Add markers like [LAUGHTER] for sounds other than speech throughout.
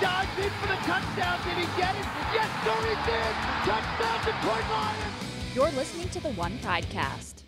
dives in for the touchdown. Did he get it? Yes, sir, he did. Touchdown, Detroit Lions. You're listening to the One Pridecast.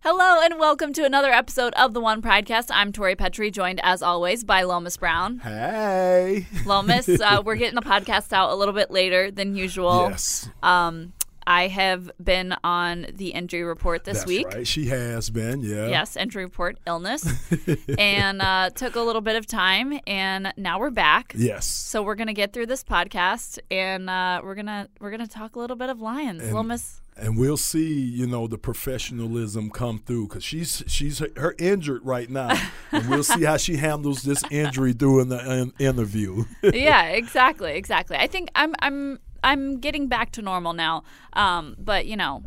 Hello and welcome to another episode of the One Pridecast. I'm Tori Petry, joined as always by Lomas Brown. Hey. Lomas, uh, [LAUGHS] we're getting the podcast out a little bit later than usual. Yes. Um, I have been on the injury report this That's week. right. She has been, yeah. Yes, injury report, illness, [LAUGHS] and uh, took a little bit of time, and now we're back. Yes. So we're gonna get through this podcast, and uh, we're gonna we're gonna talk a little bit of Lions. And- Lomas, And we'll see, you know, the professionalism come through because she's she's her injured right now, [LAUGHS] and we'll see how she handles this injury during the in- interview. yeah, exactly, exactly. I think I'm I'm I'm getting back to normal now. Um, but you know,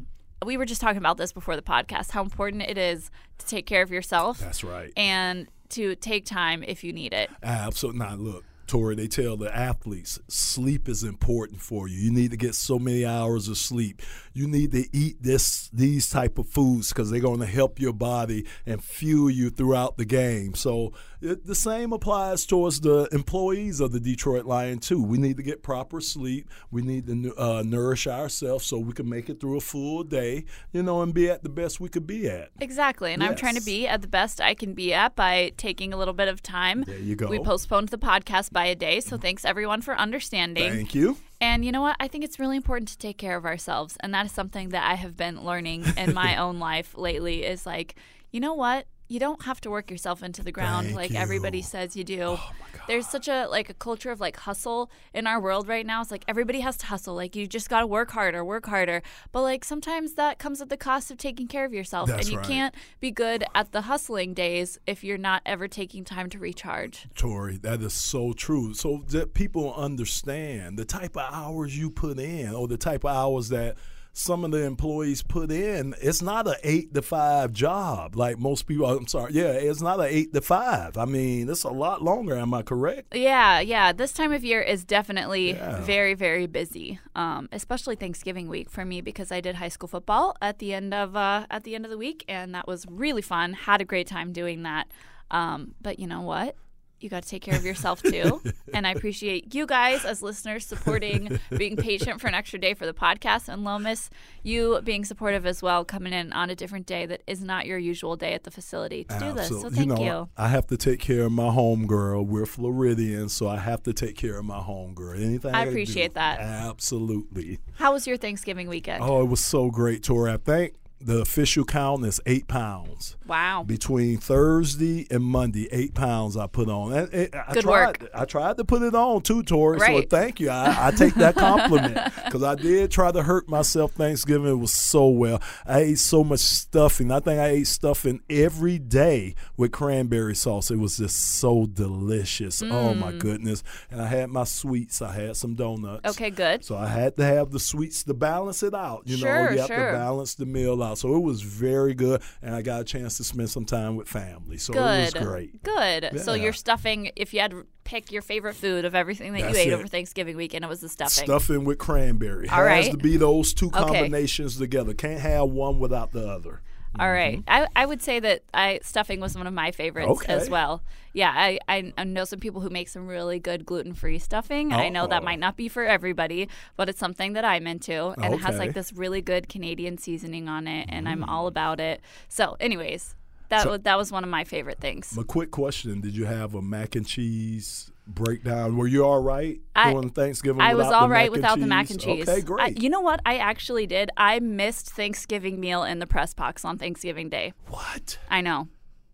we were just talking about this before the podcast. How important it is to take care of yourself That's right. and to take time if you need it. Absolutely. Now, look, Tori, they tell the athletes sleep is important for you. You need to get so many hours of sleep. You need to eat this these type of foods because they're going to help your body and fuel you throughout the game. So it, the same applies towards the employees of the Detroit Lion too. We need to get proper sleep. We need to uh, nourish ourselves so we can make it through a full day, you know, and be at the best we could be at. Exactly. And I'm trying to be at the best I can be at by taking a little bit of time. There you go. We postponed the podcast by a day, so thanks everyone for understanding. Thank you. And you know what? I think it's really important to take care of ourselves. And that is something that I have been learning in my [LAUGHS] own life lately is like, you know what? You don't have to work yourself into the ground Thank like you. Oh everybody says you do. Oh There's such a like a culture of like hustle in our world right now. It's like everybody has to hustle. Like you just got to work harder, work harder. But like sometimes that comes at the cost of taking care of yourself. That's and you right. can't be good at the hustling days if you're not ever taking time to recharge. Tori, that is so true. So that people understand the type of hours you put in, or the type of hours that some of the employees put in. It's not an eight to five job like most people. I'm sorry, yeah, it's not an eight to five. I mean, it's a lot longer. Am I correct? Yeah, yeah. This time of year is definitely Yeah. very, very busy. Um, especially Thanksgiving week for me because I did high school football at the end of uh, at the end of the week, and that was really fun. Had a great time doing that. Um, but you know what? You got to take care of yourself too. [LAUGHS] and I appreciate you guys as listeners supporting, [LAUGHS] being patient for an extra day for the podcast, and Lomas, you being supportive as well, coming in on a different day that is not your usual day at the facility to do this. So thank you you. I have to take care of my home girl. We're Floridians, so I have to take care of my home girl. Anything I I, can do. appreciate that. Absolutely. How was your Thanksgiving weekend? Oh, it was so great, Tori. I think the official count is eight pounds. Wow. between Thursday and Monday, eight pounds I put on. And it, I Good tried, work. I tried to put it on too, Tori. So thank you. I, I take that [LAUGHS] compliment because I did try to hurt myself Thanksgiving. It was so well. I ate so much stuffing. I think I ate stuffing every day with cranberry sauce. It was just so delicious. Oh my Mm. goodness! And I had my sweets. I had some donuts. Okay, good. So I had to have the sweets to balance it out. You Sure, know, you have sure. to balance the meal out. So it was very good, and I got a chance to spend some time with family. So it was great. Good. So Yeah. your stuffing, if you had to pick your favorite food of everything that That's you ate it. over Thanksgiving weekend, it was the stuffing. Stuffing with cranberry All has right. to be those two Okay. combinations together. Can't have one without the other. All right. Mm-hmm. I, I would say that I stuffing was one of my favorites as Okay. well. Yeah, I, I, I know some people who make some really good gluten free stuffing. I know that Oh. might not be for everybody, but it's something that I'm into. And it has Okay. like this really good Canadian seasoning on it, and I'm all mm. about it. So, anyways, that, So- was, that was one of my favorite things. A quick question: Did you have a mac and cheese breakdown? Were you all right I- on Thanksgiving? I was all right without the mac and cheese? cheese. Okay, I- great. you know what? I actually did. I missed Thanksgiving meal in the press box on Thanksgiving Day. what? I know.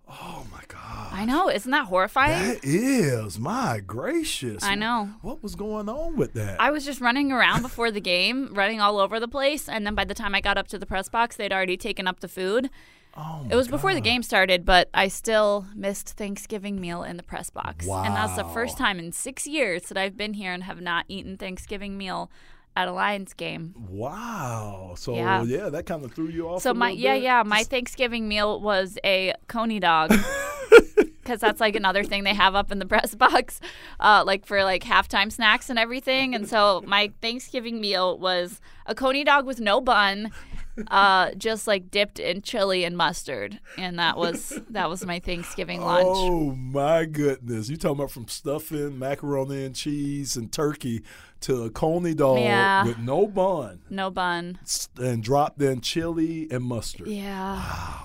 Oh my God. I know. Isn't that horrifying? That is my gracious. I know. What was going on with that? I was just running around before the game, running all over the place, and then by the time I got up to the press box, they'd already taken up the food. Oh It was before the game started, but I still missed Thanksgiving meal in the press box. And that's the first time in six years that I've been here and have not eaten Thanksgiving meal at a Lions game. Wow. So Yeah. yeah, that kind of threw you off. So my yeah bit? yeah my Thanksgiving meal was a coney dog. [LAUGHS] Because that's like another thing they have up in the press [LAUGHS] box, uh, like for like halftime snacks and everything. And so my Thanksgiving meal was a coney dog with no bun, uh, just like dipped in chili and mustard, and that was that was my Thanksgiving lunch. Oh my goodness! You talking about from stuffing macaroni and cheese and turkey to a coney dog Yeah. with no bun No bun. and dropped in chili and mustard. Yeah.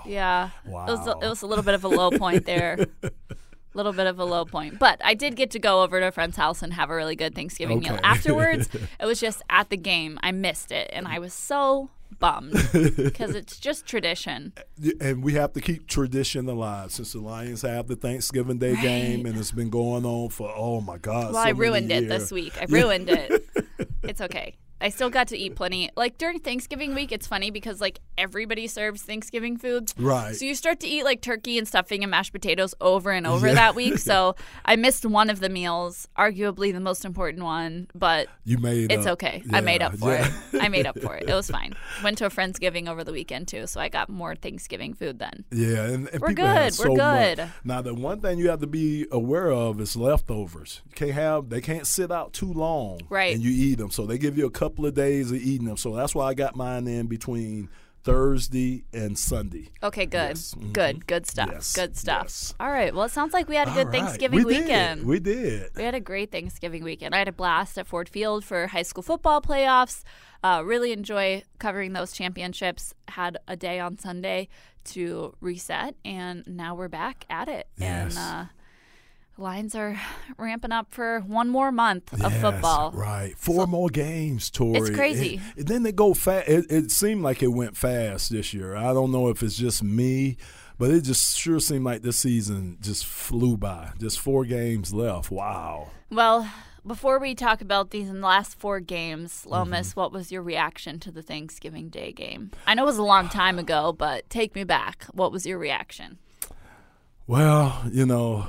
Yeah. It was a, Wow. it was a little bit of a low point there. A [LAUGHS] little bit of a low point. But I did get to go over to a friend's house and have a really good Thanksgiving meal. Afterwards, [LAUGHS] it was just at the game. I missed it and I was so bummed [LAUGHS] because it's just tradition. And we have to keep tradition alive since the Lions have the Thanksgiving Day game and it's been going on for oh my God. Well, so I ruined it this week. I ruined it. [LAUGHS] It's okay. I still got to eat plenty. Like during Thanksgiving week, it's funny because like everybody serves Thanksgiving foods. Right. So you start to eat like turkey and stuffing and mashed potatoes over and over Yeah. that week. So [LAUGHS] I missed one of the meals, arguably the most important one, but You made it's up. okay. I made up for yeah. it. [LAUGHS] I made up for it. It was [LAUGHS] fine. Went to a friend's giving over the weekend too, so I got more Thanksgiving food then. Yeah, and, and We're good, so we're much. good. Now, the one thing you have to be aware of is leftovers. You can't have they can't sit out too long, Right. And you eat them, so they give you a couple of days of eating them. So that's why I got mine in between Thursday and Sunday. Okay, good. Yes, mhm. Good. Good stuff. Yes, Good stuff. yes. All right. Well, it sounds like we had a good right. Thanksgiving we weekend. Did. We did. We had a great Thanksgiving weekend. I had a blast at Ford Field for high school football playoffs. Uh, really enjoy covering those championships. Had a day on Sunday to reset, and now we're back at it. Yes. And uh, Lions are [SIGHS] ramping up for one more month of Yes, football. Right. Four more games, Tori. It's crazy. And, and then they go fast. It, it seemed like it went fast this year. I don't know if it's just me, but it just sure seemed like this season just flew by. Just four games left. Wow. Well, before we talk about these in the last four games, Lomas, Mm-hmm. what was your reaction to the Thanksgiving Day game? I know it was a long time ago, but take me back. What was your reaction? Well, you know,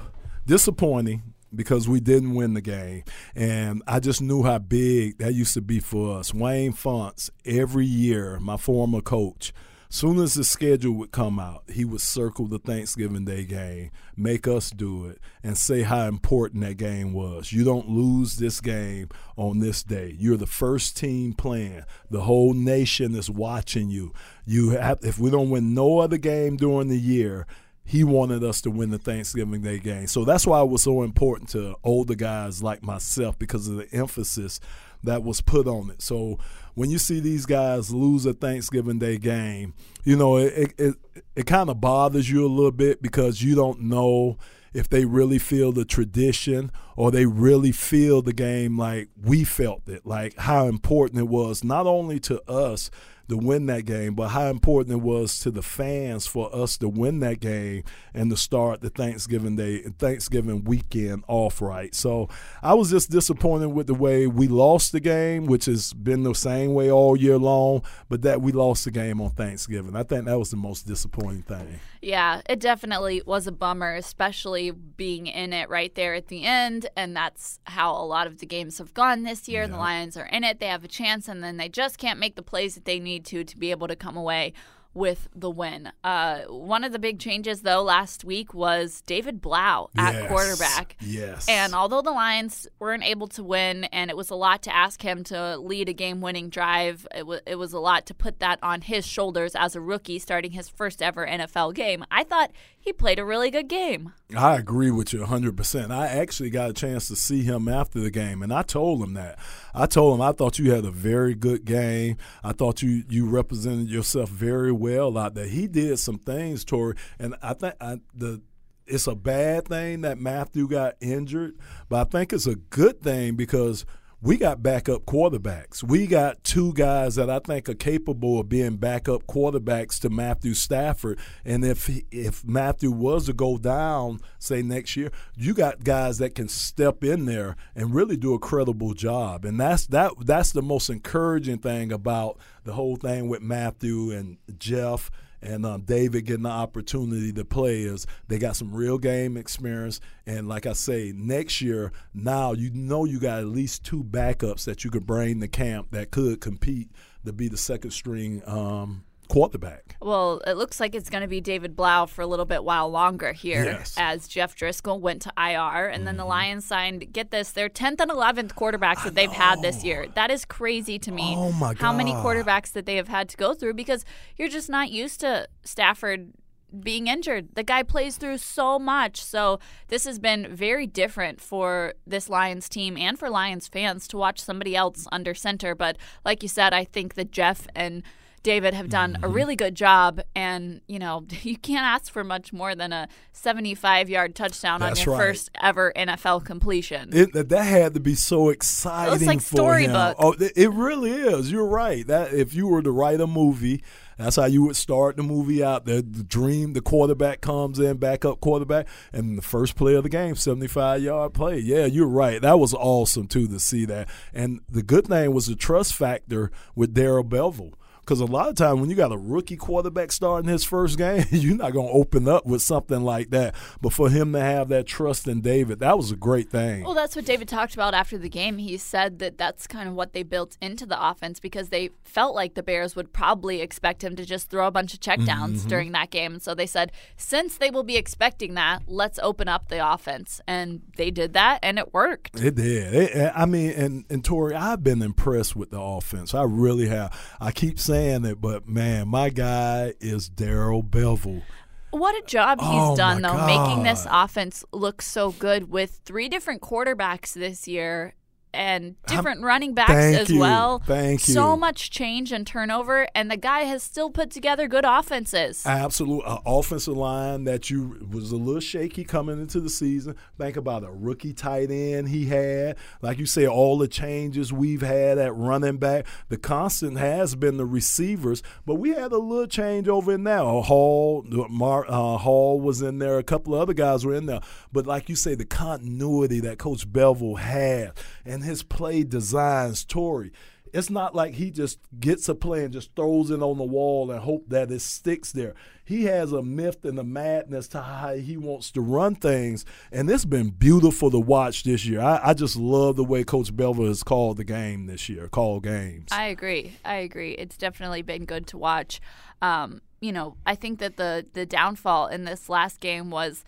disappointing because we didn't win the game. And I just knew how big that used to be for us. Wayne Fontes, every year, my former coach, soon as the schedule would come out, he would circle the Thanksgiving Day game, make us do it, and say how important that game was. You don't lose this game on this day. You're the first team playing. The whole nation is watching you. You have if we don't win no other game during the year, he wanted us to win the Thanksgiving Day game. So that's why it was so important to older guys like myself because of the emphasis that was put on it. So when you see these guys lose a Thanksgiving Day game, you know, it it, it, it kind of bothers you a little bit because you don't know if they really feel the tradition or they really feel the game like we felt it, like how important it was not only to us to win that game, but how important it was to the fans for us to win that game and to start the Thanksgiving Day Thanksgiving weekend off right. So I was just disappointed with the way we lost the game, which has been the same way all year long, but that we lost the game on Thanksgiving. I think that was the most disappointing thing. Yeah, it definitely was a bummer, especially being in it right there at the end. And that's how a lot of the games have gone this year. The Lions are in it, they have a chance, and then they just can't make the plays that they need to to be able to come away with the win. Uh, one of the big changes, though, last week was David Blough at Yes. quarterback. Yes. And although the Lions weren't able to win, and it was a lot to ask him to lead a game-winning drive, it, wa it was a lot to put that on his shoulders as a rookie starting his first ever NFL game. I thought he played a really good game. I agree with you 100%. I actually got a chance to see him after the game, and I told him that. I told him I thought you had a very good game. I thought you, you represented yourself very well out there. He did some things, Tori, and I think I, the it's a bad thing that Matthew got injured, but I think it's a good thing because we got backup quarterbacks. We got two guys that I think are capable of being backup quarterbacks to Matthew Stafford. And if if Matthew was to go down, say next year, you got guys that can step in there and really do a credible job. And that's that that's the most encouraging thing about the whole thing with Matthew and Jeff and um, David getting the opportunity to play is they got some real game experience. And like I say, next year, now you know you got at least two backups that you could bring to camp that could compete to be the second string um, quarterback. Well, it looks like it's going to be David Blough for a little bit while longer here Yes. as Jeff Driskel went to IR. And then the mm-hmm. Lions signed, get this, their 10th and 11th quarterbacks that they've had this year. That is crazy to me. Oh, my God. How many quarterbacks that they have had to go through because you're just not used to Stafford being injured. The guy plays through so much. So this has been very different for this Lions team and for Lions fans to watch somebody else under center. But like you said, I think that Jeff and David have done Mm-hmm. a really good job, and you know [LAUGHS] you can't ask for much more than a 75-yard touchdown That's on your right. first ever NFL completion. It, that- that had to be so exciting like for storybook. him. Oh, it- it really is. You're right. That if you were to write a movie, that's how you would start the movie out. The, the dream, the quarterback comes in, backup quarterback, and the first play of the game, 75 yard play. Yeah, you're right. That was awesome too to see that. And the good thing was the trust factor with Darrell Bevell. Because a lot of times when you got a rookie quarterback starting his first game, [LAUGHS] you're not going to open up with something like that. But for him to have that trust in David, that was a great thing. Well, that's what David talked about after the game. He said that that's kind of what they built into the offense because they felt like the Bears would probably expect him to just throw a bunch of checkdowns Mm-hmm. during that game. And so they said, since they will be expecting that, let's open up the offense. And they did that, and it worked. It did. It, I mean, and and Tori, I've been impressed with the offense. I really have. I keep saying it, but man, my guy is Darrell Bevell. What a job he's Oh, done, though, making this offense look so good with three different quarterbacks this year and different running backs as you. well. Thank So you. much change and turnover, and the guy has still put together good offenses. Absolute uh, offensive line that you was a little shaky coming into the season. Think about a rookie tight end he had. Like you say, all the changes we've had at running back. The constant has been the receivers, but we had a little change over in there. Hall, Mar, uh, Hall was in there. A couple of other guys were in there. But like you say, the continuity that Coach Bevell had and his play designs, Tori. It's not like he just gets a play and just throws it on the wall and hope that it sticks there. He has a myth and a madness to how he wants to run things, and it's been beautiful to watch this year. I, I just love the way Coach Bevell has called the game this year, called games. I agree. I agree. It's definitely been good to watch. Um, you know, I think that the the downfall in this last game was,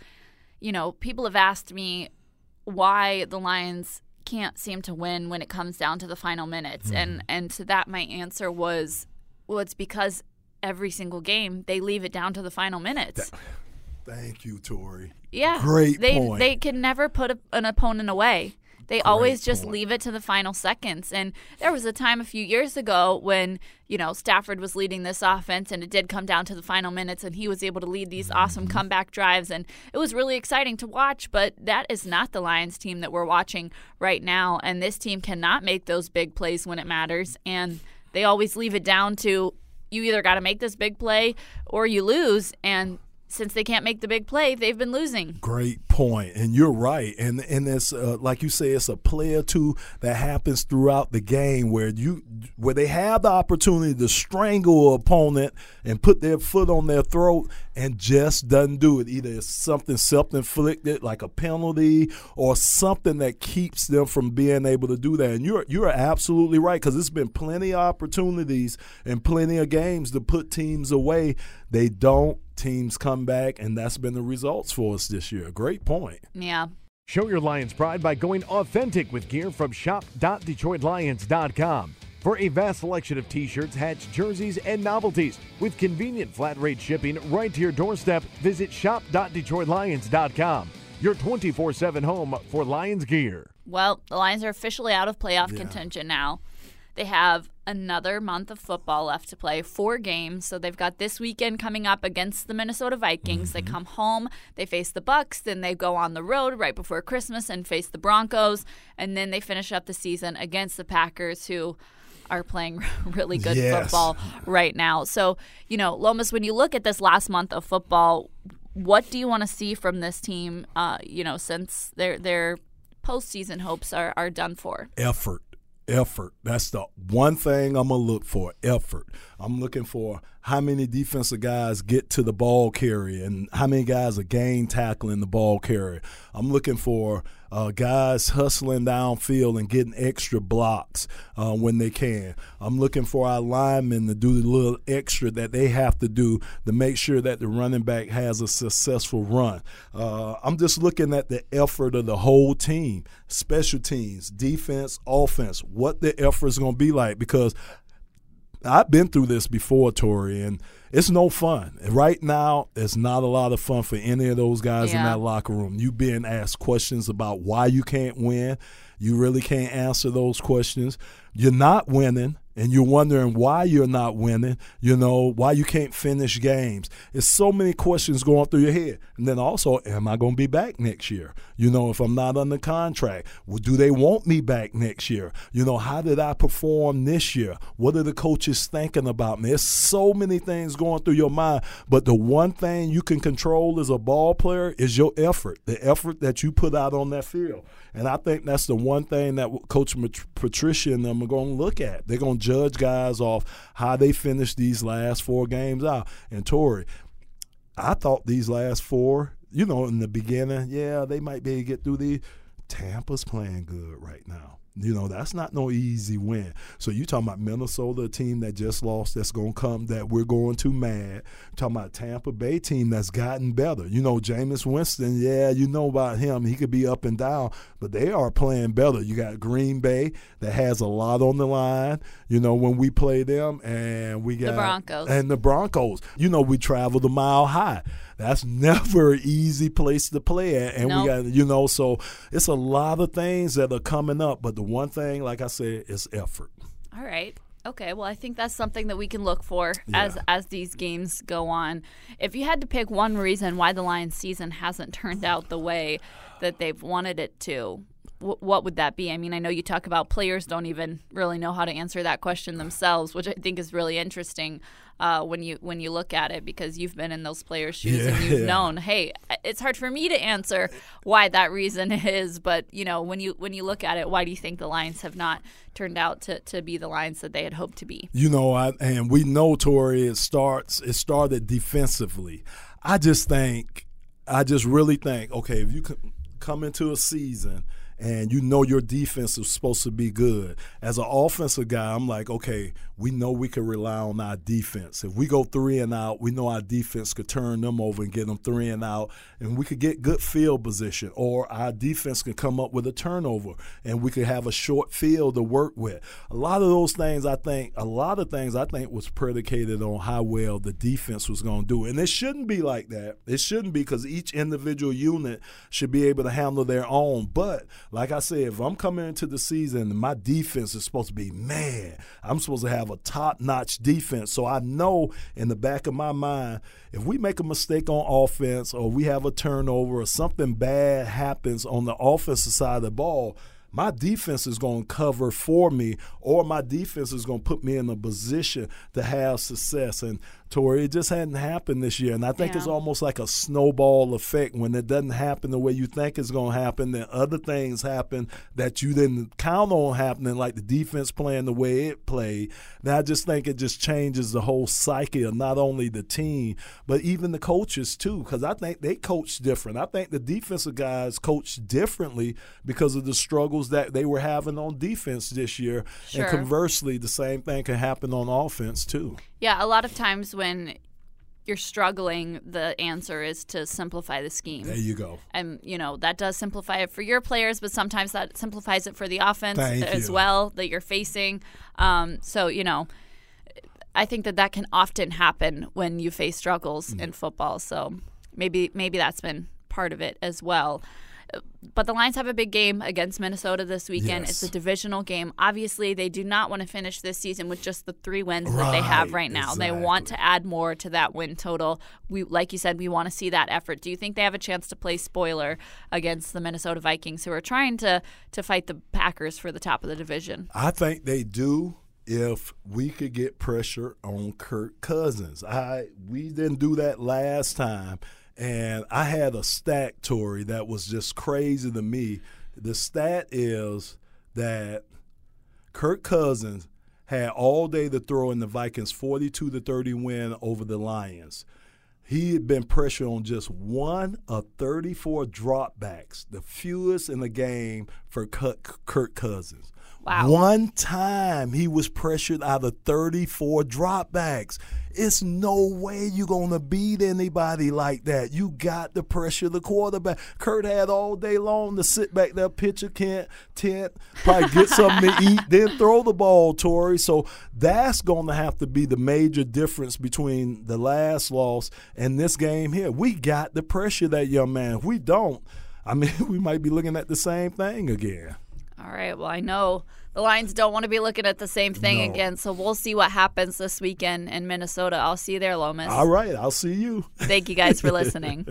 you know, people have asked me why the Lions can't seem to win when it comes down to the final minutes, mm-hmm. and and to that my answer was, well, it's because every single game they leave it down to the final minutes. Thank you, Tori. Yeah, Great they point. they can never put a, an opponent away. They always just point. leave it to the final seconds. And there was a time a few years ago when you know Stafford was leading this offense, and it did come down to the final minutes, and he was able to lead these awesome Mm-hmm. comeback drives, and it was really exciting to watch. But that is not the Lions team that we're watching right now, and this team cannot make those big plays when it matters, and they always leave it down to you either got to make this big play or you lose, and since they can't make the big play, they've been losing. Great point, and you're right. And and it's uh, like you say, it's a play or two that happens throughout the game where you where they have the opportunity to strangle an opponent and put their foot on their throat and just doesn't do it. Either it's something self-inflicted, like a penalty, or something that keeps them from being able to do that. And you're you're absolutely right because it's been plenty of opportunities and plenty of games to put teams away. They don't. Teams come back, and that's been the results for us this year. Great point. Yeah. Show your Lions pride by going authentic with gear from shop.detroitlions.com. For a vast selection of t shirts, hats, jerseys, and novelties with convenient flat rate shipping right to your doorstep, visit shop.detroitlions.com. Your 24 7 home for Lions gear. Well, the Lions are officially out of playoff contention now. They have another month of football left to play, four games. So they've got this weekend coming up against the Minnesota Vikings. They mm-hmm. come home, they face the Bucs, then they go on the road right before Christmas and face the Broncos, and then they finish up the season against the Packers, who are playing [LAUGHS] really good Yes. football right now. So, you know, Lomas, when you look at this last month of football, what do you want to see from this team? Uh, you know, since their their postseason hopes are, are done for. Effort. Effort. That's the one thing I'm going to look for. Effort. I'm looking for how many defensive guys get to the ball carrier and how many guys are game tackling the ball carrier. I'm looking for uh, guys hustling downfield and getting extra blocks uh, when they can. I'm looking for our linemen to do the little extra that they have to do to make sure that the running back has a successful run. Uh, I'm just looking at the effort of the whole team, special teams, defense, offense, what the effort is going to be like because I've been through this before, Tori, and it's no fun. Right now, it's not a lot of fun for any of those guys Yeah. in that locker room. You being asked questions about why you can't win. You really can't answer those questions. You're not winning, and you're wondering why you're not winning. You know why you can't finish games. It's so many questions going through your head. And then also, am I going to be back next year? You know, if I'm not under contract, well, do they want me back next year? You know, how did I perform this year? What are the coaches thinking about me? There's so many things going through your mind. But the one thing you can control as a ball player is your effort, the effort that you put out on that field. And I think that's the one thing that Coach Patricia and them are going to look at. They're going to judge guys off how they finish these last four games out. And Tori, I thought these last four, you know, in the beginning, yeah, they might be able to get through the. Tampa's playing good right now. You know, that's not no easy win. So you talking about Minnesota, a team that just lost, that's gonna come, that we're going to mad. talking about Tampa Bay team that's gotten better. You know, Jameis Winston, yeah, you know about him. He could be up and down, but they are playing better. You got Green Bay that has a lot on the line. You know, when we play them, and we got Broncos. and the Broncos. You know, we traveled the mile high. That's [LAUGHS] never an easy place to play at. And Nope. we got, you know, so it's a lot of things that are coming up. But the one thing, like I said, is effort. All right. Okay. Well, I think that's something that we can look for as Yeah. as these games go on. If you had to pick one reason why the Lions season hasn't turned out the way that they've wanted it to, wh- what would that be? I mean, I know you talk about players don't even really know how to answer that question themselves, which I think is really interesting uh, when you when you look at it because you've been in those players' shoes and [LAUGHS] you've Yeah. known, hey, it's hard for me to answer why that reason [LAUGHS] is, but you know, when you when you look at it, why do you think the Lions have not turned out to, to be the Lions that they had hoped to be? You know, I, and we know Tori. It starts. It started defensively. I just think. I just really think. Okay, if you come into a season and you know your defense is supposed to be good. As an offensive guy, I'm like, okay, we know we can rely on our defense. If we go three and out, we know our defense could turn them over and get them three and out, and we could get good field position, or our defense can come up with a turnover, and we could have a short field to work with. A lot of those things, I think, a lot of things, I think, was predicated on how well the defense was going to do, and it shouldn't be like that. It shouldn't be because each individual unit should be able to handle their own. But like I said, if I'm coming into the season my defense is supposed to be man, I'm supposed to have a top-notch defense. So I know in the back of my mind, if we make a mistake on offense or we have a turnover or something bad happens on the offensive side of the ball, my defense is going to cover for me, or my defense is going to put me in a position to have success. And Tori, it just hadn't happened this year, and I think it's almost like a snowball effect. When it doesn't happen the way you think it's going to happen, then other things happen that you didn't count on happening, like the defense playing the way it played. And I just think it just changes the whole psyche of not only the team but even the coaches too, because I think they coach different. I think the defensive guys coach differently because of the struggles that they were having on defense this year. Sure. And conversely, the same thing can happen on offense too. Yeah, a lot of times when you're struggling, the answer is to simplify the scheme. There you go. and you know that does simplify it for your players, but sometimes that simplifies it for the offense Thank as you. well that you're facing. Um, so you know, I think that that can often happen when you face struggles Mm. in football. So maybe maybe that's been part of it as well. But the Lions have a big game against Minnesota this weekend. Yes. It's a divisional game. Obviously, they do not want to finish this season with just the three wins that they have Right, right now. They want to add more to that win total. We, like you said, we want to see that effort. Do you think they have a chance to play spoiler against the Minnesota Vikings, who are trying to to fight the Packers for the top of the division? I think they do if we could get pressure on Kirk Cousins. I we didn't do that last time, and I had a stat, Tori, that was just crazy to me. The stat is that Kirk Cousins had all day to throw in the Vikings 42 to 30 win over the Lions. He had been pressured on just one of 34 dropbacks, the fewest in the game for Kirk Cousins. Wow. One time he was pressured out of 34 dropbacks. It's no way you're going to beat anybody like that. You got to pressure the quarterback. Kirk had all day long to sit back there, pitch a tent, tent probably get something to eat, [LAUGHS] then throw the ball, Tori. So that's going to have to be the major difference between the last loss and this game here. We got to pressure that young man. If we don't, I mean, [LAUGHS] we might be looking at the same thing again. All right. Well, I know the Lions don't want to be looking at the same thing No. again, so we'll see what happens this weekend in Minnesota. I'll see you there, Lomas. All right, I'll see you. Thank you guys for [LAUGHS] listening.